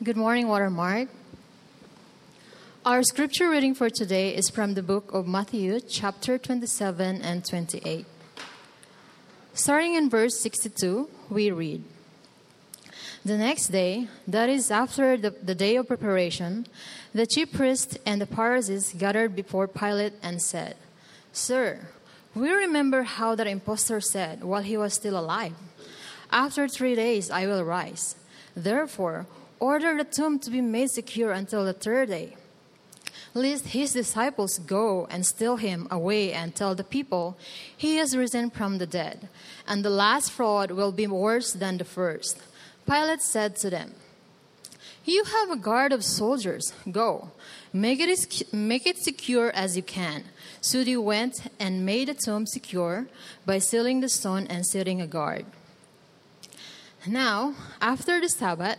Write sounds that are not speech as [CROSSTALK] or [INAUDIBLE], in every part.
Good morning, Watermark. Our scripture reading for today is from the book of Matthew, chapter 27 and 28. Starting in verse 62, we read The next day, that is after the, the day of preparation, the chief priests and the Pharisees gathered before Pilate and said, Sir, we remember how that impostor said while he was still alive, After three days I will rise. Therefore, order the tomb to be made secure until the third day. Lest his disciples go and steal him away and tell the people, He has risen from the dead, and the last fraud will be worse than the first. Pilate said to them, You have a guard of soldiers. Go, make it, make it secure as you can. So they went and made the tomb secure by sealing the stone and setting a guard. Now, after the Sabbath,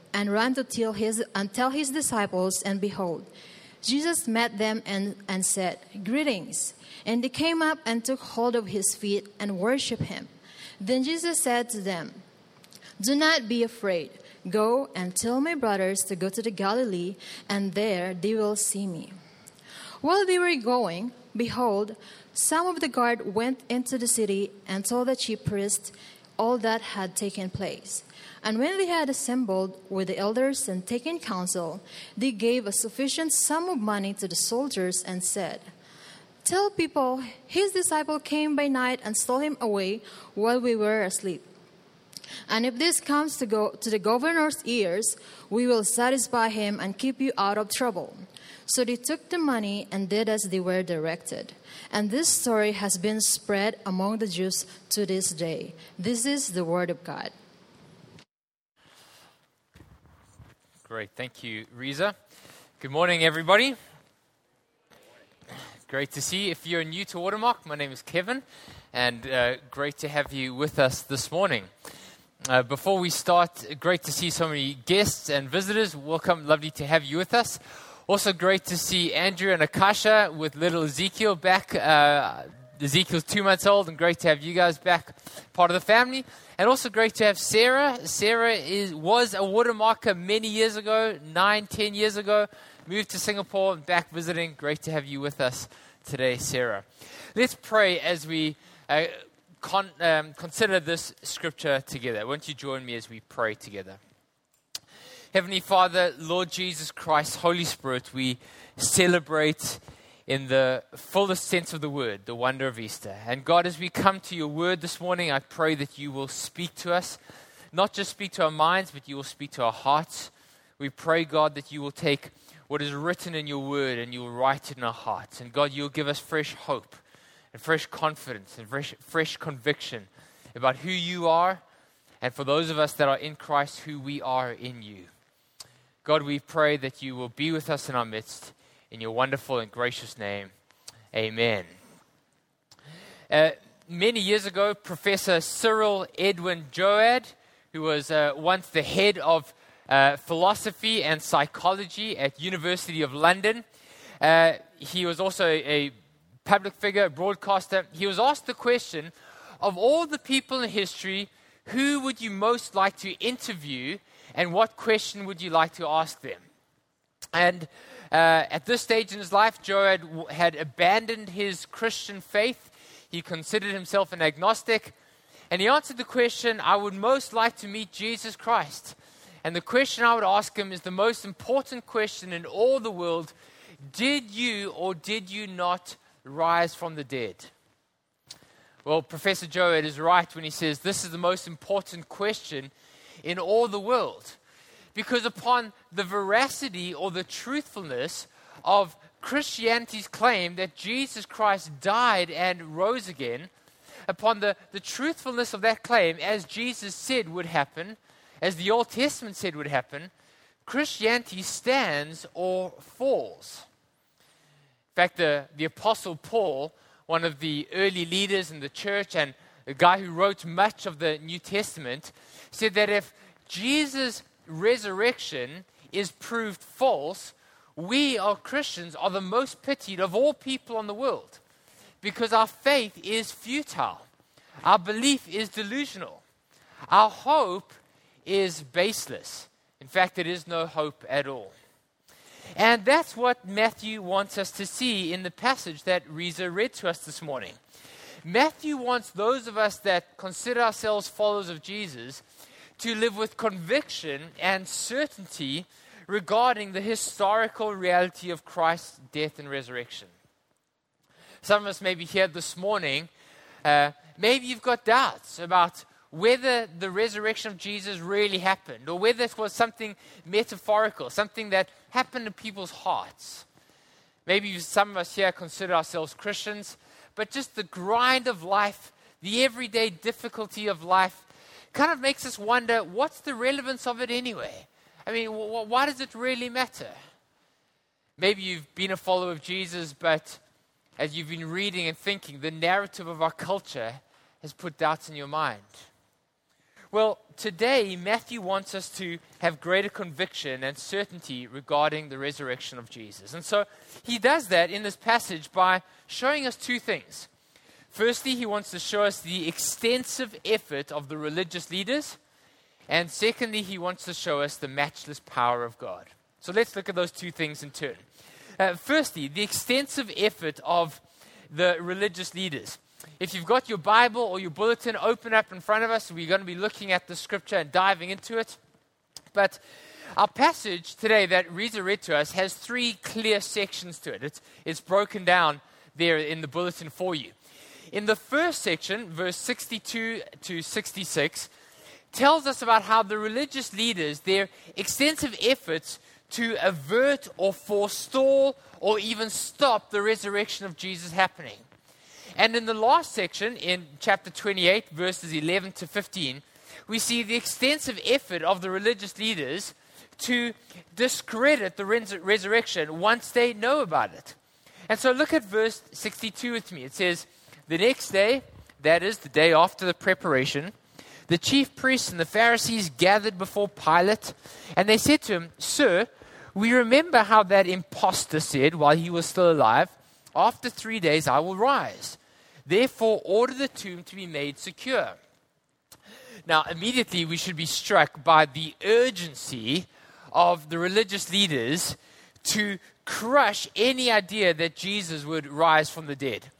and ran to tell his, and tell his disciples, and behold, Jesus met them and, and said, Greetings. And they came up and took hold of his feet and worshiped him. Then Jesus said to them, Do not be afraid. Go and tell my brothers to go to the Galilee, and there they will see me. While they were going, behold, some of the guard went into the city and told the chief priests all that had taken place. And when they had assembled with the elders and taken counsel, they gave a sufficient sum of money to the soldiers and said, Tell people his disciple came by night and stole him away while we were asleep. And if this comes to go to the governor's ears, we will satisfy him and keep you out of trouble. So they took the money and did as they were directed. And this story has been spread among the Jews to this day. This is the word of God. Great. Thank you, Reza. Good morning, everybody. Great to see you. If you're new to Watermark, my name is Kevin, and uh, great to have you with us this morning. Uh, before we start, great to see so many guests and visitors. Welcome. Lovely to have you with us. Also, great to see Andrew and Akasha with little Ezekiel back. Uh, Ezekiel's two months old, and great to have you guys back, part of the family. And also great to have Sarah. Sarah is, was a watermarker many years ago, nine, ten years ago. Moved to Singapore and back visiting. Great to have you with us today, Sarah. Let's pray as we uh, con, um, consider this scripture together. Won't you join me as we pray together? Heavenly Father, Lord Jesus Christ, Holy Spirit, we celebrate in the fullest sense of the word, the wonder of Easter. And God, as we come to your word this morning, I pray that you will speak to us, not just speak to our minds, but you will speak to our hearts. We pray, God, that you will take what is written in your word and you will write it in our hearts. And God, you'll give us fresh hope and fresh confidence and fresh, fresh conviction about who you are, and for those of us that are in Christ, who we are in you. God, we pray that you will be with us in our midst in your wonderful and gracious name. Amen. Uh, many years ago, Professor Cyril Edwin Joad, who was uh, once the head of uh, philosophy and psychology at University of London, uh, he was also a public figure, a broadcaster. He was asked the question of all the people in history, who would you most like to interview, and what question would you like to ask them? And uh, at this stage in his life, Joad had, had abandoned his Christian faith. He considered himself an agnostic. And he answered the question I would most like to meet Jesus Christ. And the question I would ask him is the most important question in all the world Did you or did you not rise from the dead? Well, Professor Joad is right when he says this is the most important question in all the world. Because upon the veracity or the truthfulness of Christianity's claim that Jesus Christ died and rose again, upon the, the truthfulness of that claim, as Jesus said would happen, as the Old Testament said would happen, Christianity stands or falls. In fact, the, the Apostle Paul, one of the early leaders in the church and a guy who wrote much of the New Testament, said that if Jesus' resurrection is proved false, we, our Christians, are the most pitied of all people on the world because our faith is futile, our belief is delusional, our hope is baseless. In fact, there is no hope at all. And that's what Matthew wants us to see in the passage that Reza read to us this morning. Matthew wants those of us that consider ourselves followers of Jesus to live with conviction and certainty regarding the historical reality of Christ's death and resurrection. Some of us may be here this morning. Uh, maybe you've got doubts about whether the resurrection of Jesus really happened or whether it was something metaphorical, something that happened in people's hearts. Maybe some of us here consider ourselves Christians, but just the grind of life, the everyday difficulty of life, kind of makes us wonder what's the relevance of it anyway? I mean, wh- why does it really matter? Maybe you've been a follower of Jesus, but as you've been reading and thinking, the narrative of our culture has put doubts in your mind. Well, today, Matthew wants us to have greater conviction and certainty regarding the resurrection of Jesus. And so he does that in this passage by showing us two things. Firstly, he wants to show us the extensive effort of the religious leaders. And secondly, he wants to show us the matchless power of God. So let's look at those two things in turn. Uh, firstly, the extensive effort of the religious leaders. If you've got your Bible or your bulletin open up in front of us, we're going to be looking at the scripture and diving into it. But our passage today that Reza read to us has three clear sections to it. It's, it's broken down there in the bulletin for you. In the first section, verse 62 to 66, tells us about how the religious leaders, their extensive efforts to avert or forestall or even stop the resurrection of Jesus happening. And in the last section, in chapter 28, verses 11 to 15, we see the extensive effort of the religious leaders to discredit the res- resurrection once they know about it. And so look at verse 62 with me. It says, The next day, that is the day after the preparation, the chief priests and the Pharisees gathered before Pilate, and they said to him, Sir, we remember how that impostor said while he was still alive, After three days I will rise. Therefore, order the tomb to be made secure. Now, immediately we should be struck by the urgency of the religious leaders to crush any idea that Jesus would rise from the dead.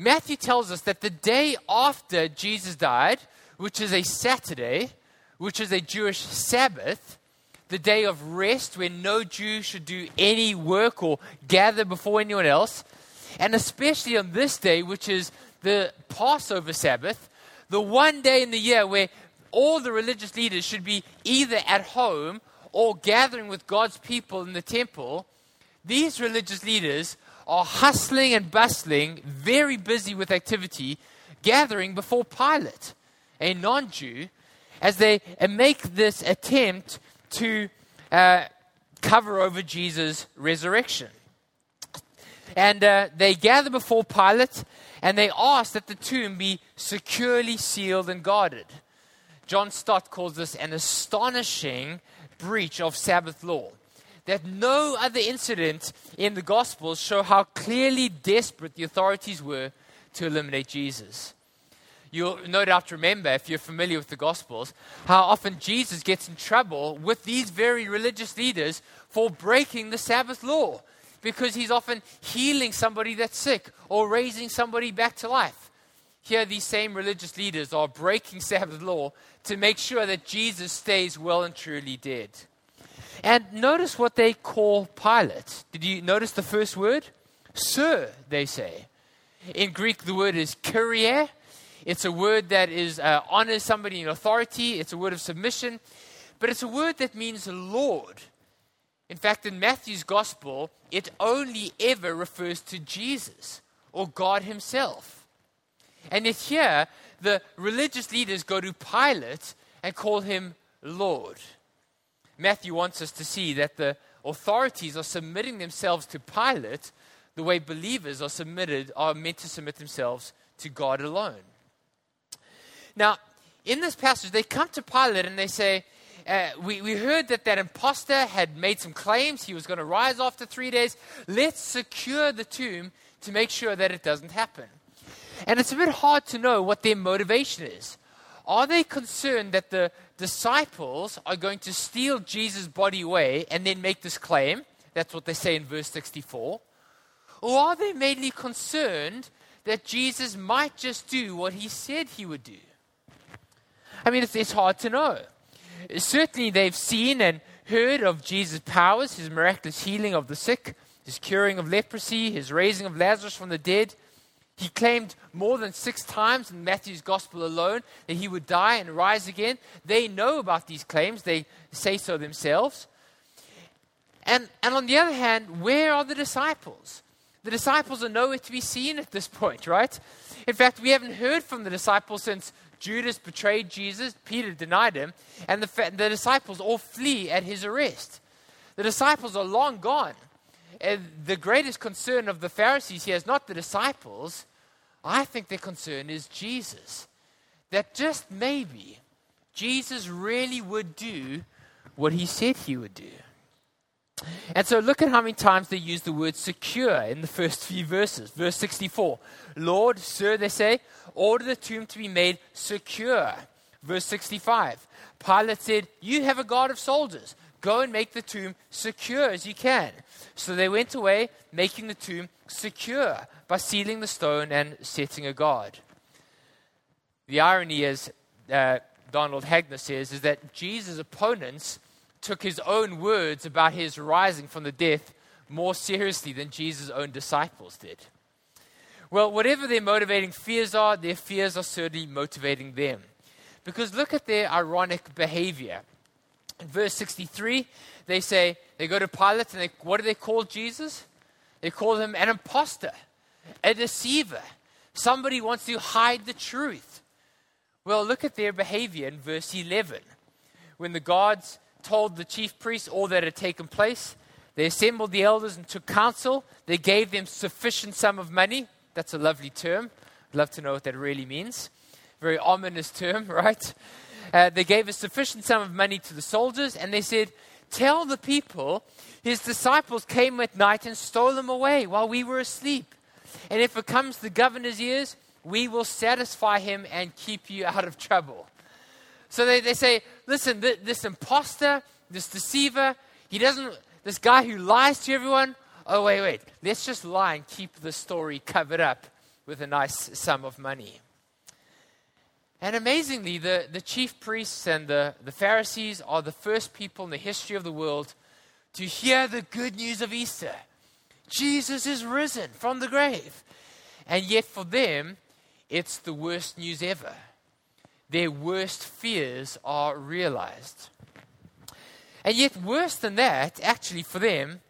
Matthew tells us that the day after Jesus died, which is a Saturday, which is a Jewish Sabbath, the day of rest when no Jew should do any work or gather before anyone else, and especially on this day, which is the Passover Sabbath, the one day in the year where all the religious leaders should be either at home or gathering with God's people in the temple, these religious leaders are hustling and bustling, very busy with activity, gathering before Pilate, a non Jew, as they make this attempt to uh, cover over Jesus' resurrection. And uh, they gather before Pilate and they ask that the tomb be securely sealed and guarded. John Stott calls this an astonishing breach of Sabbath law. That no other incident in the Gospels show how clearly desperate the authorities were to eliminate Jesus. You'll no doubt remember, if you're familiar with the Gospels, how often Jesus gets in trouble with these very religious leaders for breaking the Sabbath law because he's often healing somebody that's sick or raising somebody back to life. Here, these same religious leaders are breaking Sabbath law to make sure that Jesus stays well and truly dead. And notice what they call Pilate. Did you notice the first word? Sir, they say. In Greek, the word is kyrie. It's a word that is uh, honors somebody in authority. It's a word of submission, but it's a word that means Lord. In fact, in Matthew's gospel, it only ever refers to Jesus or God Himself. And yet, here, the religious leaders go to Pilate and call him Lord. Matthew wants us to see that the authorities are submitting themselves to Pilate the way believers are submitted are meant to submit themselves to God alone. Now, in this passage, they come to Pilate and they say, uh, we, we heard that that impostor had made some claims. He was going to rise after three days. Let's secure the tomb to make sure that it doesn't happen. And it's a bit hard to know what their motivation is. Are they concerned that the disciples are going to steal Jesus' body away and then make this claim? That's what they say in verse 64. Or are they mainly concerned that Jesus might just do what he said he would do? I mean, it's, it's hard to know. Certainly, they've seen and heard of Jesus' powers, his miraculous healing of the sick, his curing of leprosy, his raising of Lazarus from the dead. He claimed more than six times in Matthew's gospel alone that he would die and rise again. They know about these claims, they say so themselves. And, and on the other hand, where are the disciples? The disciples are nowhere to be seen at this point, right? In fact, we haven't heard from the disciples since Judas betrayed Jesus, Peter denied him, and the, the disciples all flee at his arrest. The disciples are long gone. And the greatest concern of the Pharisees here is not the disciples, I think their concern is Jesus. That just maybe Jesus really would do what he said he would do. And so look at how many times they use the word secure in the first few verses. Verse 64 Lord, sir, they say, order the tomb to be made secure. Verse 65 Pilate said, You have a guard of soldiers. Go and make the tomb secure as you can. So they went away, making the tomb secure by sealing the stone and setting a guard. The irony, as uh, Donald Hagner says, is that Jesus' opponents took his own words about his rising from the death more seriously than Jesus' own disciples did. Well, whatever their motivating fears are, their fears are certainly motivating them. Because look at their ironic behavior. Verse 63, they say, they go to Pilate and they, what do they call Jesus? They call him an impostor, a deceiver. Somebody wants to hide the truth. Well, look at their behavior in verse 11. When the guards told the chief priests all that had taken place, they assembled the elders and took counsel. They gave them sufficient sum of money. That's a lovely term. I'd love to know what that really means. Very ominous term, [LAUGHS] right? Uh, they gave a sufficient sum of money to the soldiers, and they said, Tell the people his disciples came at night and stole them away while we were asleep. And if it comes to the governor's ears, we will satisfy him and keep you out of trouble. So they, they say, listen, th- this impostor, this deceiver, he doesn't, this guy who lies to everyone, oh, wait, wait, let's just lie and keep the story covered up with a nice sum of money. And amazingly, the, the chief priests and the, the Pharisees are the first people in the history of the world to hear the good news of Easter. Jesus is risen from the grave. And yet, for them, it's the worst news ever. Their worst fears are realized. And yet, worse than that, actually, for them,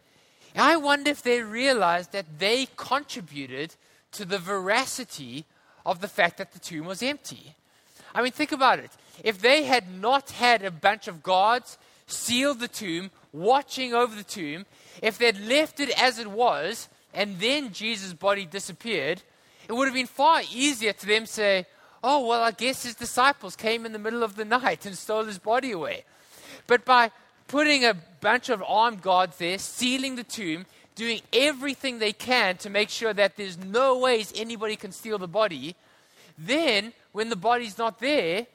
I wonder if they realized that they contributed to the veracity of the fact that the tomb was empty. I mean, think about it. If they had not had a bunch of guards seal the tomb, watching over the tomb, if they'd left it as it was, and then Jesus' body disappeared, it would have been far easier to them to say, Oh, well, I guess his disciples came in the middle of the night and stole his body away. But by putting a bunch of armed guards there, sealing the tomb, doing everything they can to make sure that there's no ways anybody can steal the body, then when the body's not there,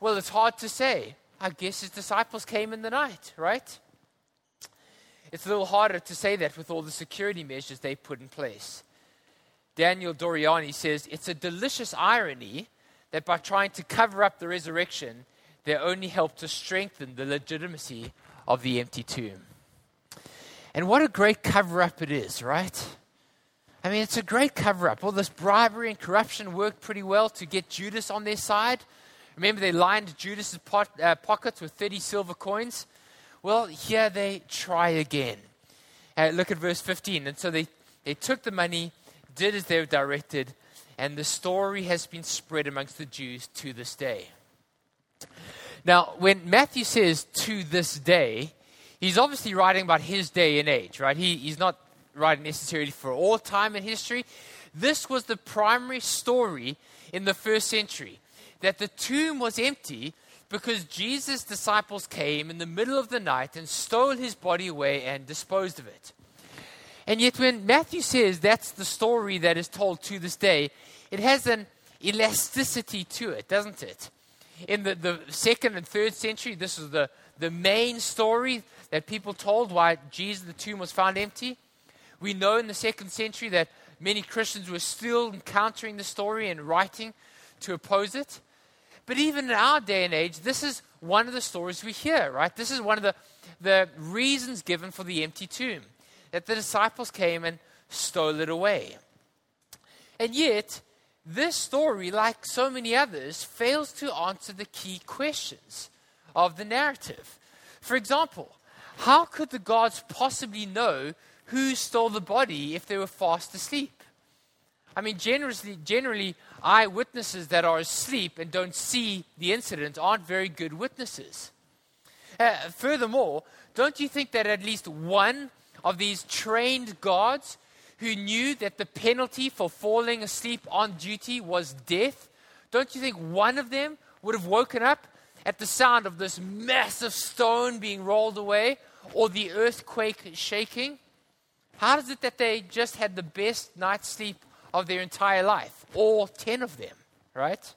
well, it's hard to say. I guess his disciples came in the night, right? It's a little harder to say that with all the security measures they put in place. Daniel Doriani says it's a delicious irony that by trying to cover up the resurrection, they only help to strengthen the legitimacy of the empty tomb. And what a great cover up it is, right? I mean, it's a great cover up. All this bribery and corruption worked pretty well to get Judas on their side. Remember, they lined Judas's pot, uh, pockets with 30 silver coins? Well, here they try again. Uh, look at verse 15. And so they, they took the money, did as they were directed, and the story has been spread amongst the Jews to this day. Now, when Matthew says to this day, he's obviously writing about his day and age, right? He, he's not writing necessarily for all time in history. This was the primary story in the first century that the tomb was empty because Jesus' disciples came in the middle of the night and stole his body away and disposed of it. And yet, when Matthew says that's the story that is told to this day, it has an elasticity to it, doesn't it? In the, the second and third century, this was the, the main story that people told why Jesus, the tomb was found empty. We know in the second century that many Christians were still encountering the story and writing to oppose it. But even in our day and age, this is one of the stories we hear, right? This is one of the, the reasons given for the empty tomb that the disciples came and stole it away. And yet, this story, like so many others, fails to answer the key questions of the narrative. For example, how could the gods possibly know who stole the body if they were fast asleep? I mean, generally, generally, eyewitnesses that are asleep and don't see the incident aren't very good witnesses. Uh, furthermore, don't you think that at least one of these trained guards who knew that the penalty for falling asleep on duty was death, don't you think one of them would have woken up at the sound of this massive stone being rolled away or the earthquake shaking? How is it that they just had the best night's sleep of their entire life? All 10 of them, right?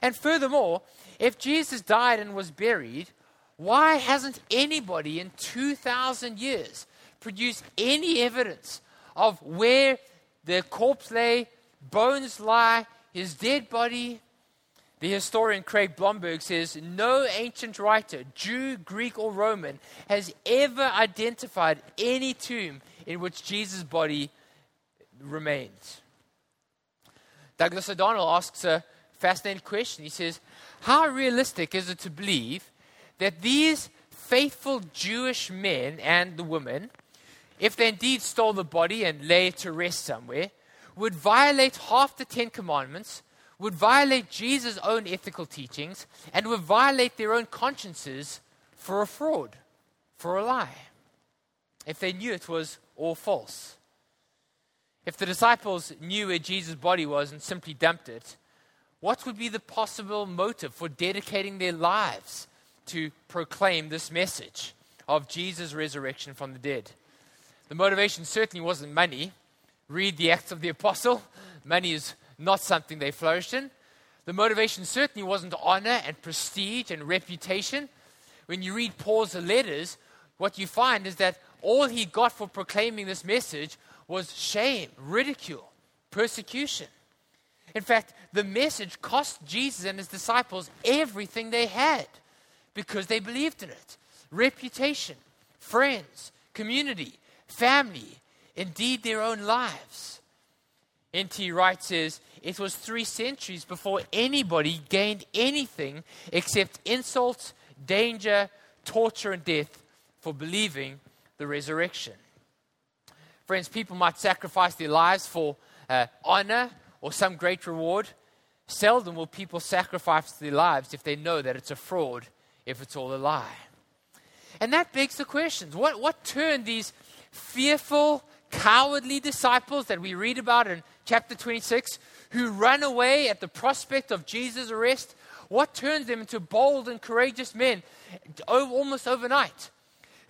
And furthermore, if Jesus died and was buried, why hasn't anybody in 2,000 years produced any evidence of where the corpse lay, bones lie, his dead body? The historian Craig Blomberg says no ancient writer, Jew, Greek, or Roman, has ever identified any tomb in which Jesus' body remains. Douglas O'Donnell asks a fascinating question. He says, How realistic is it to believe that these faithful Jewish men and the women, if they indeed stole the body and lay it to rest somewhere, would violate half the Ten Commandments, would violate Jesus' own ethical teachings, and would violate their own consciences for a fraud, for a lie, if they knew it was all false? If the disciples knew where Jesus' body was and simply dumped it, what would be the possible motive for dedicating their lives to proclaim this message of Jesus' resurrection from the dead? The motivation certainly wasn't money. Read the Acts of the Apostle. [LAUGHS] Money is not something they flourished in. The motivation certainly wasn't honor and prestige and reputation. When you read Paul's letters, what you find is that all he got for proclaiming this message was shame, ridicule, persecution. In fact, the message cost Jesus and his disciples everything they had because they believed in it reputation, friends, community, family, indeed their own lives. N.T. Wright says it was three centuries before anybody gained anything except insults, danger, torture, and death for believing the resurrection. Friends, people might sacrifice their lives for uh, honor or some great reward. Seldom will people sacrifice their lives if they know that it's a fraud, if it's all a lie. And that begs the questions what, what turned these fearful, cowardly disciples that we read about in chapter 26, who run away at the prospect of Jesus' arrest, what turns them into bold and courageous men almost overnight?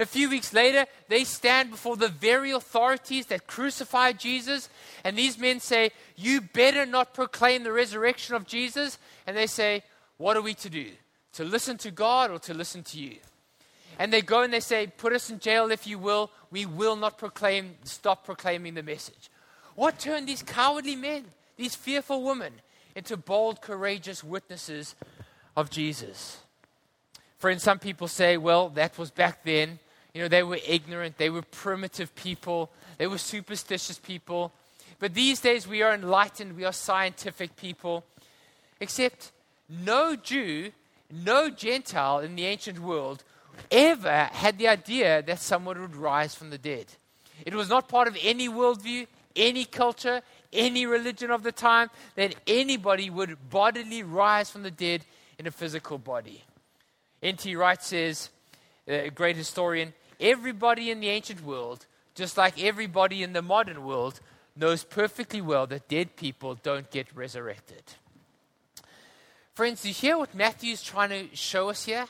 A few weeks later, they stand before the very authorities that crucified Jesus, and these men say, You better not proclaim the resurrection of Jesus. And they say, What are we to do? To listen to God or to listen to you? And they go and they say, Put us in jail if you will. We will not proclaim, stop proclaiming the message. What turned these cowardly men, these fearful women, into bold, courageous witnesses of Jesus? Friends, some people say, well, that was back then. You know, they were ignorant, they were primitive people, they were superstitious people. But these days we are enlightened, we are scientific people. Except no Jew, no Gentile in the ancient world ever had the idea that someone would rise from the dead. It was not part of any worldview, any culture, any religion of the time that anybody would bodily rise from the dead in a physical body. N.T. Wright says, a great historian, everybody in the ancient world, just like everybody in the modern world, knows perfectly well that dead people don't get resurrected. Friends, you hear what Matthew's trying to show us here?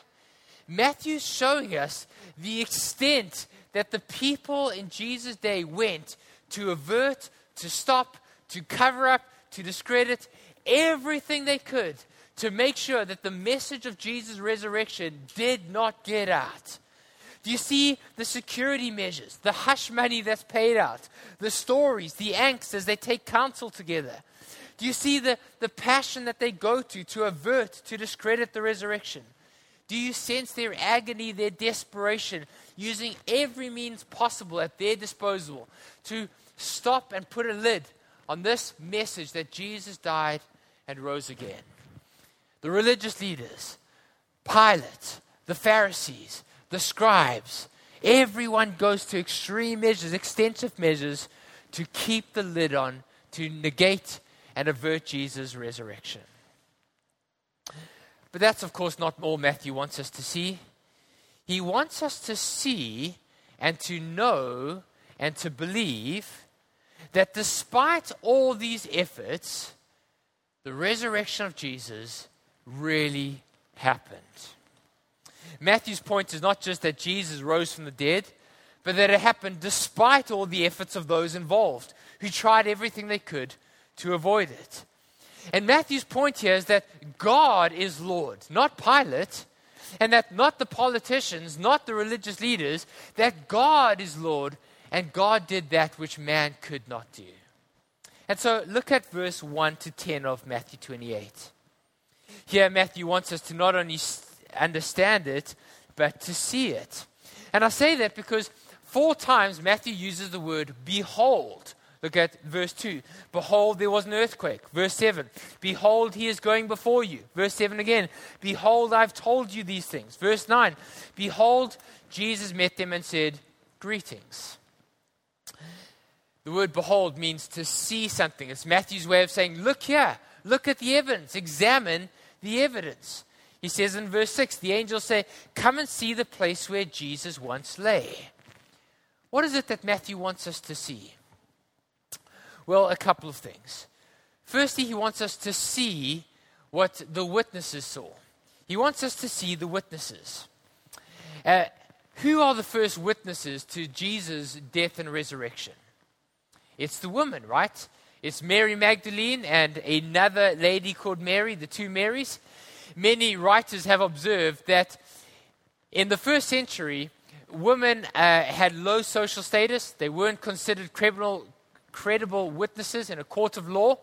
Matthew's showing us the extent that the people in Jesus' day went to avert, to stop, to cover up, to discredit everything they could to make sure that the message of Jesus' resurrection did not get out. Do you see the security measures, the hush money that's paid out, the stories, the angst as they take counsel together? Do you see the, the passion that they go to to avert, to discredit the resurrection? Do you sense their agony, their desperation, using every means possible at their disposal to stop and put a lid on this message that Jesus died and rose again? The religious leaders, Pilate, the Pharisees, the scribes, everyone goes to extreme measures, extensive measures to keep the lid on, to negate and avert Jesus' resurrection. But that's, of course, not all Matthew wants us to see. He wants us to see and to know and to believe that despite all these efforts, the resurrection of Jesus really happened. Matthew's point is not just that Jesus rose from the dead, but that it happened despite all the efforts of those involved who tried everything they could to avoid it. And Matthew's point here is that God is Lord, not Pilate, and that not the politicians, not the religious leaders, that God is Lord, and God did that which man could not do. And so look at verse 1 to 10 of Matthew 28. Here, Matthew wants us to not only understand it, but to see it. And I say that because four times Matthew uses the word behold. Look at verse 2. Behold, there was an earthquake. Verse 7. Behold, he is going before you. Verse 7 again. Behold, I've told you these things. Verse 9. Behold, Jesus met them and said, Greetings. The word behold means to see something. It's Matthew's way of saying, Look here. Look at the evidence. Examine the evidence. He says in verse 6 the angels say, Come and see the place where Jesus once lay. What is it that Matthew wants us to see? Well, a couple of things. Firstly, he wants us to see what the witnesses saw. He wants us to see the witnesses. Uh, who are the first witnesses to Jesus' death and resurrection? It's the woman, right? It's Mary Magdalene and another lady called Mary, the two Marys. Many writers have observed that in the first century, women uh, had low social status. They weren't considered criminal, credible witnesses in a court of law.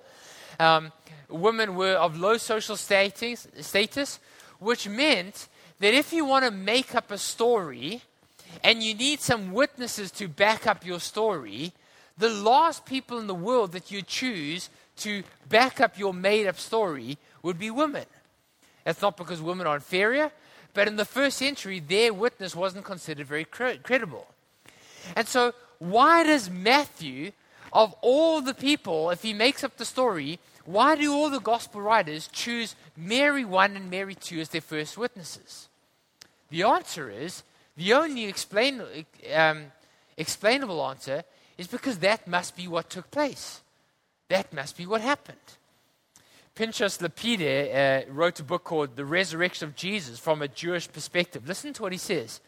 Um, women were of low social status, status, which meant that if you want to make up a story and you need some witnesses to back up your story, the last people in the world that you choose to back up your made up story would be women. That's not because women are inferior, but in the first century, their witness wasn't considered very credible. And so, why does Matthew of all the people, if he makes up the story, why do all the gospel writers choose Mary 1 and Mary 2 as their first witnesses? The answer is the only explain, um, explainable answer is because that must be what took place. That must be what happened. Pinchas Lapide uh, wrote a book called The Resurrection of Jesus from a Jewish perspective. Listen to what he says.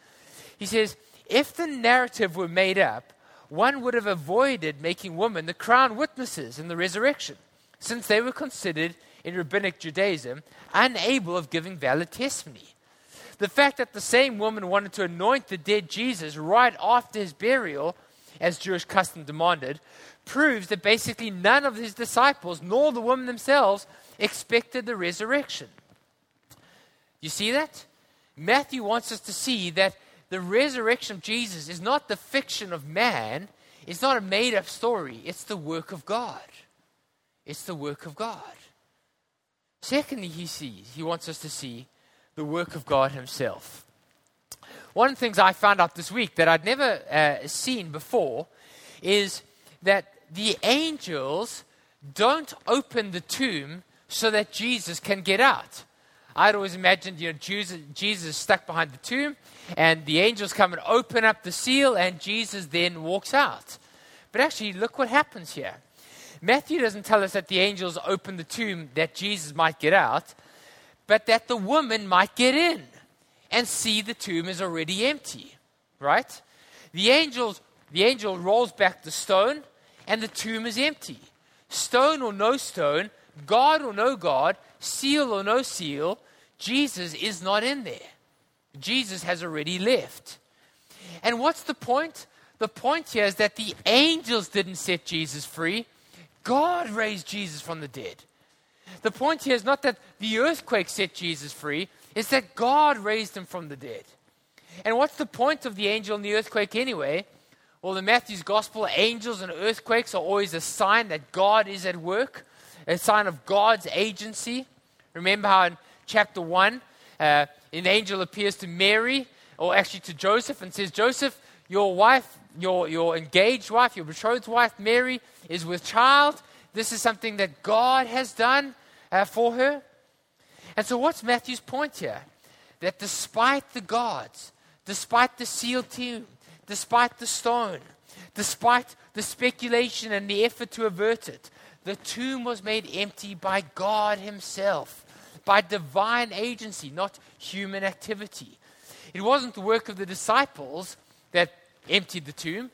He says, If the narrative were made up, one would have avoided making women the crown witnesses in the resurrection, since they were considered in rabbinic Judaism unable of giving valid testimony. The fact that the same woman wanted to anoint the dead Jesus right after his burial, as Jewish custom demanded, proves that basically none of his disciples, nor the women themselves, expected the resurrection. You see that? Matthew wants us to see that the resurrection of Jesus is not the fiction of man, It's not a made up story, it's the work of God. It's the work of God. Secondly, he sees, he wants us to see the work of God himself. One of the things I found out this week that I'd never uh, seen before is that the angels don't open the tomb so that Jesus can get out. I'd always imagined, you know, Jesus, Jesus stuck behind the tomb, and the angels come and open up the seal, and Jesus then walks out. But actually, look what happens here. Matthew doesn't tell us that the angels open the tomb that Jesus might get out, but that the woman might get in and see the tomb is already empty. Right? The angels, the angel rolls back the stone, and the tomb is empty. Stone or no stone, God or no God, seal or no seal, Jesus is not in there. Jesus has already left. And what's the point? The point here is that the angels didn't set Jesus free. God raised Jesus from the dead. The point here is not that the earthquake set Jesus free, it's that God raised him from the dead. And what's the point of the angel and the earthquake anyway? Well, in Matthew's gospel, angels and earthquakes are always a sign that God is at work, a sign of God's agency. Remember how in chapter 1, uh, an angel appears to Mary, or actually to Joseph, and says, Joseph, your wife, your, your engaged wife, your betrothed wife, Mary, is with child. This is something that God has done uh, for her. And so, what's Matthew's point here? That despite the gods, despite the sealed tomb, despite the stone, despite the speculation and the effort to avert it, the tomb was made empty by God Himself, by divine agency, not human activity. It wasn't the work of the disciples that emptied the tomb.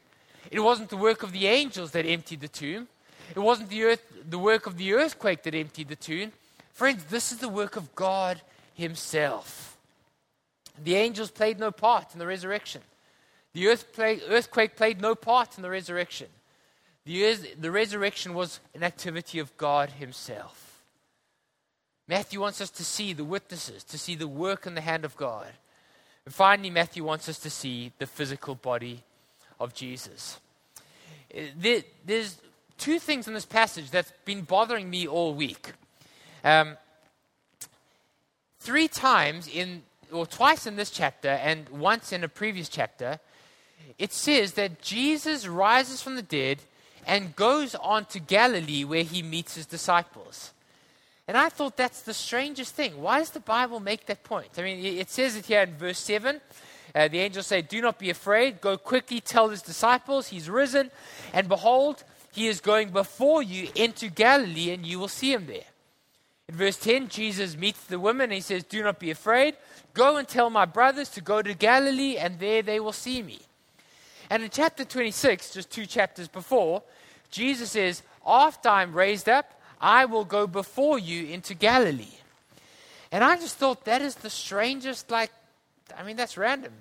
It wasn't the work of the angels that emptied the tomb. It wasn't the, earth, the work of the earthquake that emptied the tomb. Friends, this is the work of God Himself. The angels played no part in the resurrection. The earth play, earthquake played no part in the resurrection. The, the resurrection was an activity of God Himself. Matthew wants us to see the witnesses, to see the work in the hand of God. And finally, Matthew wants us to see the physical body of Jesus. Uh, there, there's two things in this passage that's been bothering me all week. Um, three times in, or twice in this chapter, and once in a previous chapter, it says that Jesus rises from the dead and goes on to Galilee where he meets his disciples. And I thought that's the strangest thing. Why does the Bible make that point? I mean, it says it here in verse 7. Uh, the angels say, Do not be afraid. Go quickly, tell his disciples, He's risen. And behold, he is going before you into Galilee, and you will see him there. In verse 10, Jesus meets the women and he says, Do not be afraid. Go and tell my brothers to go to Galilee, and there they will see me. And in chapter 26, just two chapters before, Jesus says, After I'm raised up, I will go before you into Galilee. And I just thought that is the strangest, like, I mean, that's random.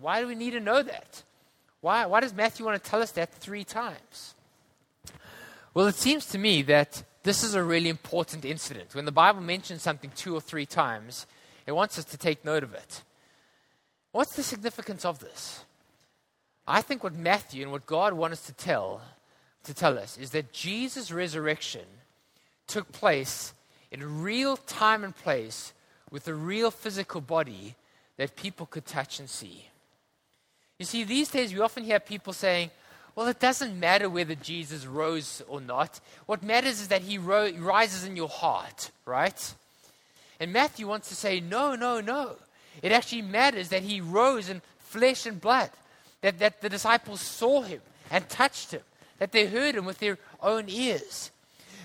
Why do we need to know that? Why, why does Matthew want to tell us that three times? Well, it seems to me that this is a really important incident. When the Bible mentions something two or three times, it wants us to take note of it. What's the significance of this? I think what Matthew and what God wants us to tell to tell us is that Jesus' resurrection took place in real time and place with a real physical body that people could touch and see. You see, these days we often hear people saying, well, it doesn't matter whether Jesus rose or not. What matters is that he ro- rises in your heart, right? And Matthew wants to say, no, no, no. It actually matters that he rose in flesh and blood, that, that the disciples saw him and touched him, that they heard him with their own ears.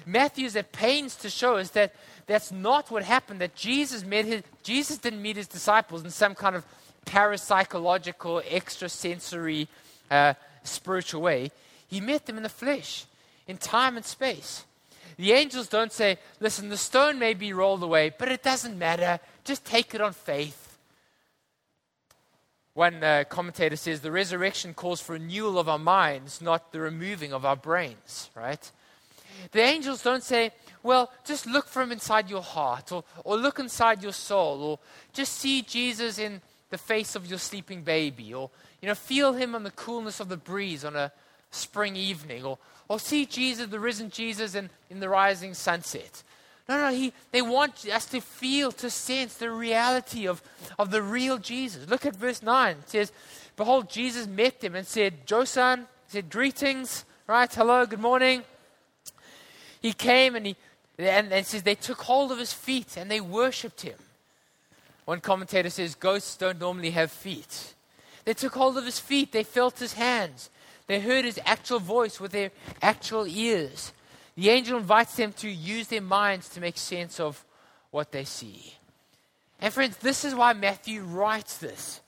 Matthew is at pains to show us that that's not what happened, that Jesus, met his, Jesus didn't meet his disciples in some kind of parapsychological, extrasensory uh, spiritual way. He met them in the flesh, in time and space. The angels don't say, listen, the stone may be rolled away, but it doesn't matter. Just take it on faith. One uh, commentator says the resurrection calls for renewal of our minds, not the removing of our brains, right? The angels don't say, well, just look from inside your heart, or, or look inside your soul, or just see Jesus in the face of your sleeping baby, or you know, feel him on the coolness of the breeze on a, spring evening or, or see Jesus, the risen Jesus, in, in the rising sunset. No, no, he, they want us to feel, to sense the reality of, of the real Jesus. Look at verse 9. It says, Behold, Jesus met them and said, Josan, said, Greetings, right? Hello, good morning. He came and he and, and says they took hold of his feet and they worshipped him. One commentator says ghosts don't normally have feet. They took hold of his feet, they felt his hands, they heard his actual voice with their actual ears. The angel invites them to use their minds to make sense of what they see. And friends, this is why Matthew writes this.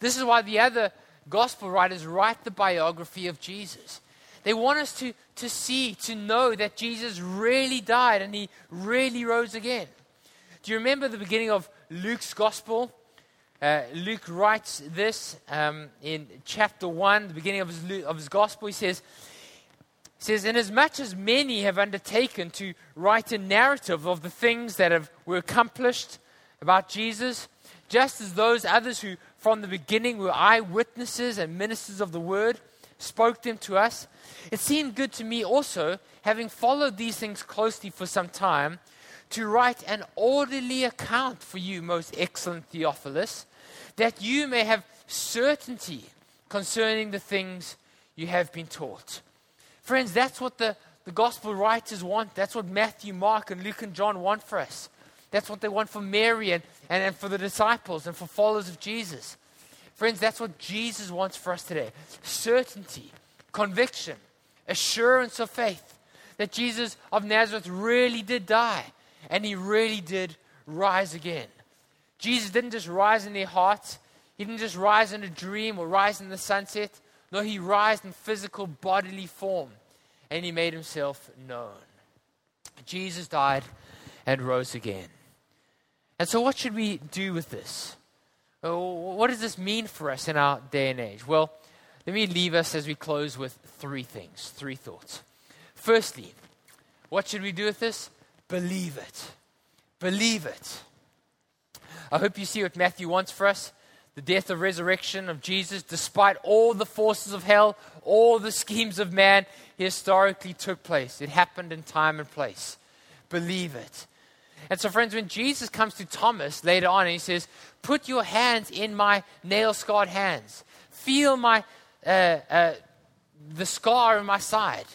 This is why the other gospel writers write the biography of Jesus. They want us to, to see, to know that Jesus really died and he really rose again. Do you remember the beginning of Luke's gospel? Uh, Luke writes this um, in chapter 1, the beginning of his, of his gospel. He says, says, Inasmuch as many have undertaken to write a narrative of the things that have, were accomplished about Jesus, just as those others who from the beginning were eyewitnesses and ministers of the word spoke them to us, it seemed good to me also, having followed these things closely for some time, to write an orderly account for you, most excellent Theophilus, that you may have certainty concerning the things you have been taught Friends, that's what the, the gospel writers want. That's what Matthew, Mark, and Luke and John want for us. That's what they want for Mary and, and, and for the disciples and for followers of Jesus. Friends, that's what Jesus wants for us today certainty, conviction, assurance of faith that Jesus of Nazareth really did die and he really did rise again. Jesus didn't just rise in their hearts, he didn't just rise in a dream or rise in the sunset. No, he rised in physical bodily form and he made himself known. Jesus died and rose again. And so, what should we do with this? Uh, what does this mean for us in our day and age? Well, let me leave us as we close with three things, three thoughts. Firstly, what should we do with this? Believe it. Believe it. I hope you see what Matthew wants for us the death and resurrection of Jesus, despite all the forces of hell, all the schemes of man, historically took place. It happened in time and place. Believe it. And so, friends, when Jesus comes to Thomas later on he says, Put your hands in my nail scarred hands, feel my, uh, uh, the scar in my side.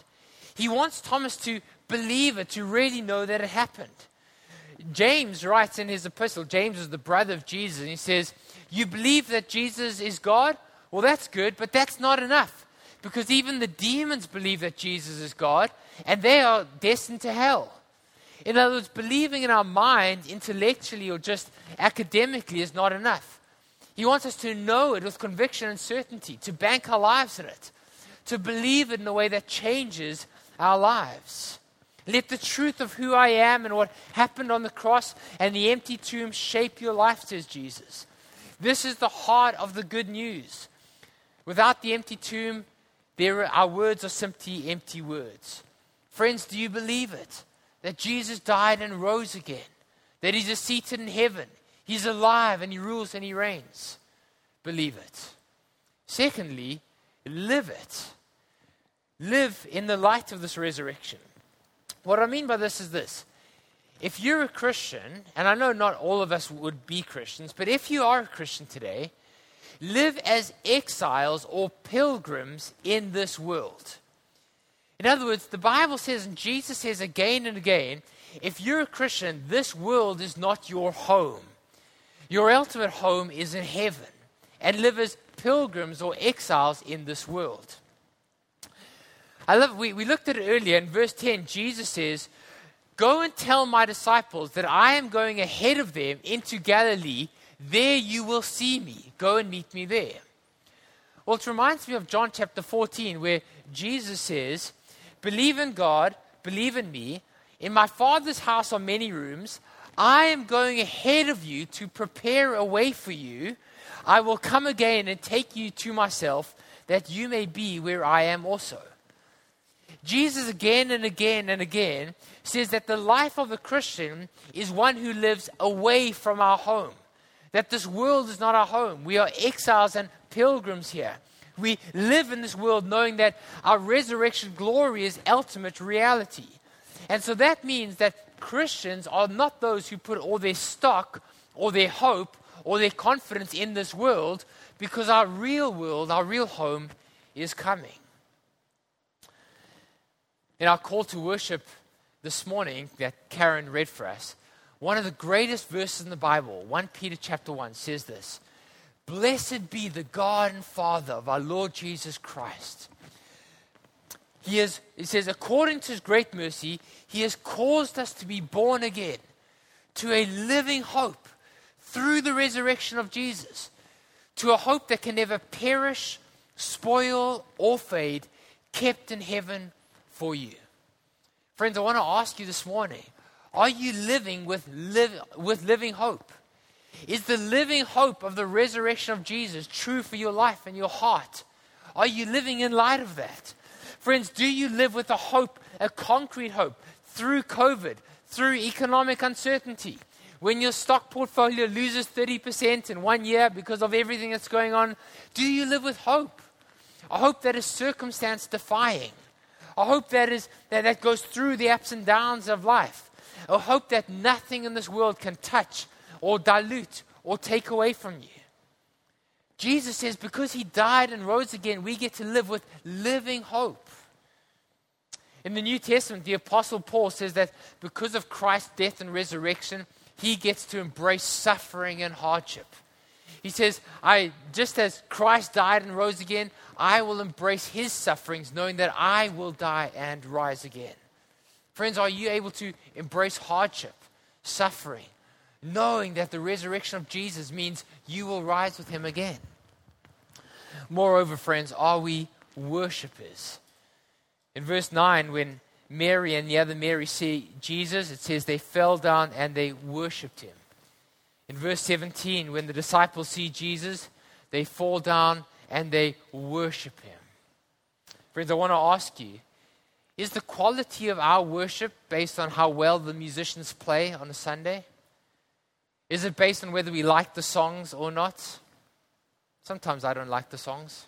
He wants Thomas to believe it, to really know that it happened. James writes in his epistle, James is the brother of Jesus, and he says, You believe that Jesus is God? Well, that's good, but that's not enough. Because even the demons believe that Jesus is God, and they are destined to hell. In other words, believing in our mind intellectually or just academically is not enough. He wants us to know it with conviction and certainty, to bank our lives in it, to believe it in a way that changes our lives. Let the truth of who I am and what happened on the cross and the empty tomb shape your life, says Jesus. This is the heart of the good news. Without the empty tomb, there, our words are simply empty words. Friends, do you believe it? That Jesus died and rose again? That he's seated in heaven? He's alive and he rules and he reigns? Believe it. Secondly, live it. Live in the light of this resurrection. What I mean by this is this. If you're a Christian, and I know not all of us would be Christians, but if you are a Christian today, live as exiles or pilgrims in this world. In other words, the Bible says, and Jesus says again and again, if you're a Christian, this world is not your home. Your ultimate home is in heaven, and live as pilgrims or exiles in this world. I love, we, we looked at it earlier in verse 10. Jesus says, Go and tell my disciples that I am going ahead of them into Galilee. There you will see me. Go and meet me there. Well, it reminds me of John chapter 14, where Jesus says, Believe in God, believe in me. In my Father's house are many rooms. I am going ahead of you to prepare a way for you. I will come again and take you to myself, that you may be where I am also. Jesus, again and again and again, says that the life of a Christian is one who lives away from our home. That this world is not our home. We are exiles and pilgrims here. We live in this world knowing that our resurrection glory is ultimate reality. And so that means that Christians are not those who put all their stock or their hope or their confidence in this world because our real world, our real home is coming. In our call to worship this morning that Karen read for us, one of the greatest verses in the Bible, 1 Peter chapter 1, says this Blessed be the God and Father of our Lord Jesus Christ. He has, it says, according to his great mercy, he has caused us to be born again to a living hope through the resurrection of Jesus, to a hope that can never perish, spoil, or fade, kept in heaven for you. Friends, I want to ask you this morning are you living with, live, with living hope? Is the living hope of the resurrection of Jesus true for your life and your heart? Are you living in light of that? Friends, do you live with a hope, a concrete hope, through COVID, through economic uncertainty? When your stock portfolio loses 30% in one year because of everything that's going on, do you live with hope? A hope that is circumstance defying. A hope that, is, that, that goes through the ups and downs of life. A hope that nothing in this world can touch or dilute or take away from you. Jesus says because he died and rose again, we get to live with living hope. In the New Testament, the Apostle Paul says that because of Christ's death and resurrection, he gets to embrace suffering and hardship. He says, I, just as Christ died and rose again, I will embrace his sufferings, knowing that I will die and rise again. Friends, are you able to embrace hardship, suffering, knowing that the resurrection of Jesus means you will rise with him again? Moreover, friends, are we worshippers? In verse 9, when Mary and the other Mary see Jesus, it says they fell down and they worshipped him. In verse 17, when the disciples see Jesus, they fall down and they worship him. Friends, I want to ask you is the quality of our worship based on how well the musicians play on a Sunday? Is it based on whether we like the songs or not? Sometimes I don't like the songs.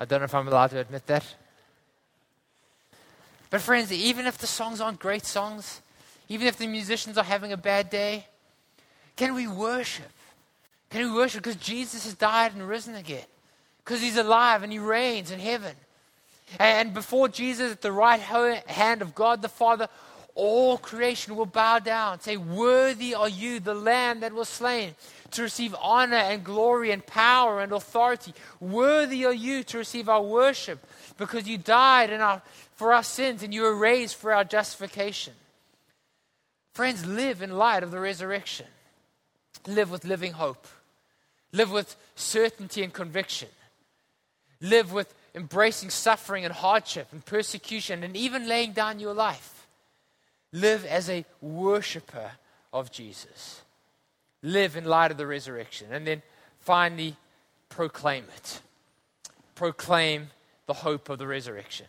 I don't know if I'm allowed to admit that. But, friends, even if the songs aren't great songs, even if the musicians are having a bad day, can we worship? Can we worship because Jesus has died and risen again? Because he's alive and he reigns in heaven. And before Jesus, at the right hand of God the Father, all creation will bow down, say, Worthy are you, the Lamb that was slain, to receive honor and glory and power and authority. Worthy are you to receive our worship because you died our, for our sins and you were raised for our justification. Friends, live in light of the resurrection. Live with living hope. Live with certainty and conviction. Live with embracing suffering and hardship and persecution and even laying down your life. Live as a worshiper of Jesus. Live in light of the resurrection. And then finally, proclaim it. Proclaim the hope of the resurrection.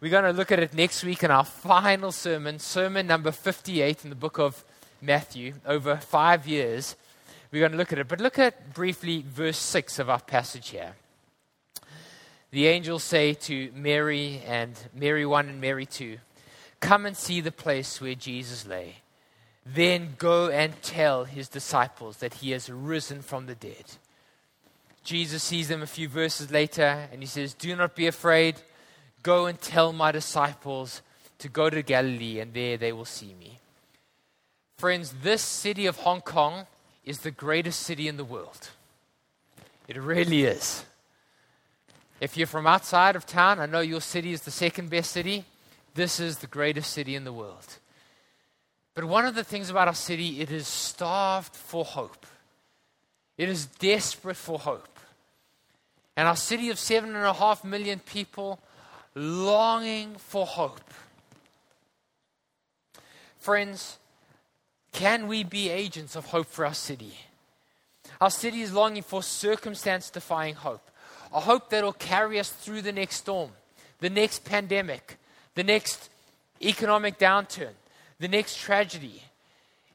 We're going to look at it next week in our final sermon, sermon number 58 in the book of Matthew, over five years. We're going to look at it. But look at briefly verse 6 of our passage here the angels say to Mary and Mary 1 and Mary 2, Come and see the place where Jesus lay. Then go and tell his disciples that he has risen from the dead. Jesus sees them a few verses later and he says, Do not be afraid. Go and tell my disciples to go to Galilee, and there they will see me. Friends, this city of Hong Kong is the greatest city in the world. It really is. If you're from outside of town, I know your city is the second best city. This is the greatest city in the world. But one of the things about our city, it is starved for hope. It is desperate for hope. And our city of seven and a half million people longing for hope. Friends, can we be agents of hope for our city? Our city is longing for circumstance defying hope a hope that will carry us through the next storm, the next pandemic, the next economic downturn, the next tragedy.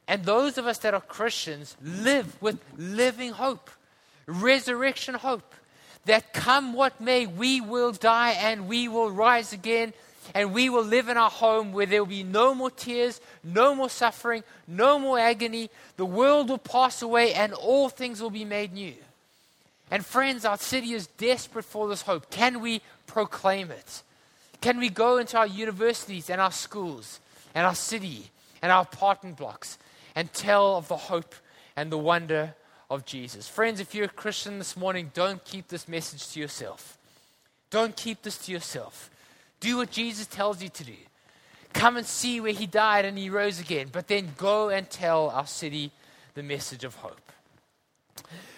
And those of us that are Christians live with living hope, resurrection hope, that come what may, we will die and we will rise again and we will live in our home where there will be no more tears, no more suffering, no more agony. The world will pass away and all things will be made new. And friends, our city is desperate for this hope. Can we proclaim it? Can we go into our universities and our schools and our city and our apartment blocks and tell of the hope and the wonder of Jesus? Friends, if you're a Christian this morning, don't keep this message to yourself. Don't keep this to yourself. Do what Jesus tells you to do. Come and see where he died and he rose again, but then go and tell our city the message of hope.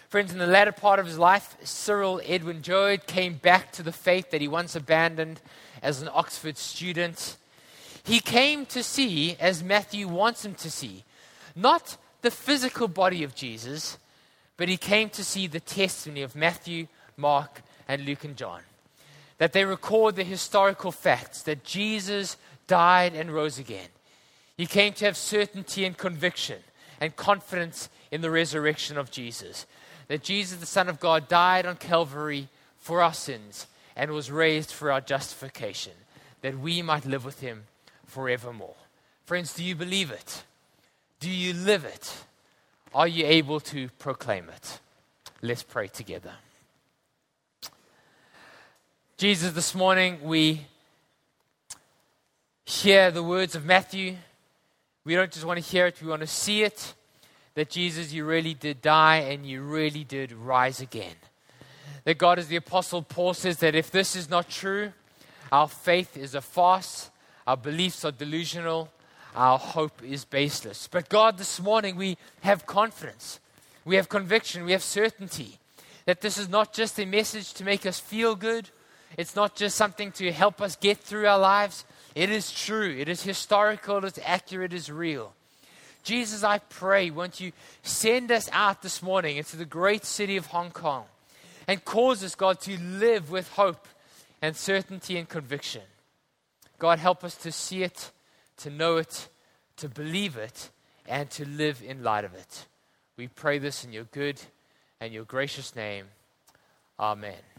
Friends, in the latter part of his life, Cyril Edwin Joad came back to the faith that he once abandoned as an Oxford student. He came to see, as Matthew wants him to see, not the physical body of Jesus, but he came to see the testimony of Matthew, Mark, and Luke and John that they record the historical facts that Jesus died and rose again. He came to have certainty and conviction and confidence in the resurrection of Jesus. That Jesus, the Son of God, died on Calvary for our sins and was raised for our justification, that we might live with him forevermore. Friends, do you believe it? Do you live it? Are you able to proclaim it? Let's pray together. Jesus, this morning we hear the words of Matthew. We don't just want to hear it, we want to see it. That Jesus, you really did die and you really did rise again. That God, as the Apostle Paul says, that if this is not true, our faith is a farce, our beliefs are delusional, our hope is baseless. But God, this morning we have confidence, we have conviction, we have certainty that this is not just a message to make us feel good it's not just something to help us get through our lives. It is true. It is historical. It is accurate. It is real. Jesus, I pray, won't you send us out this morning into the great city of Hong Kong and cause us, God, to live with hope and certainty and conviction. God, help us to see it, to know it, to believe it, and to live in light of it. We pray this in your good and your gracious name. Amen.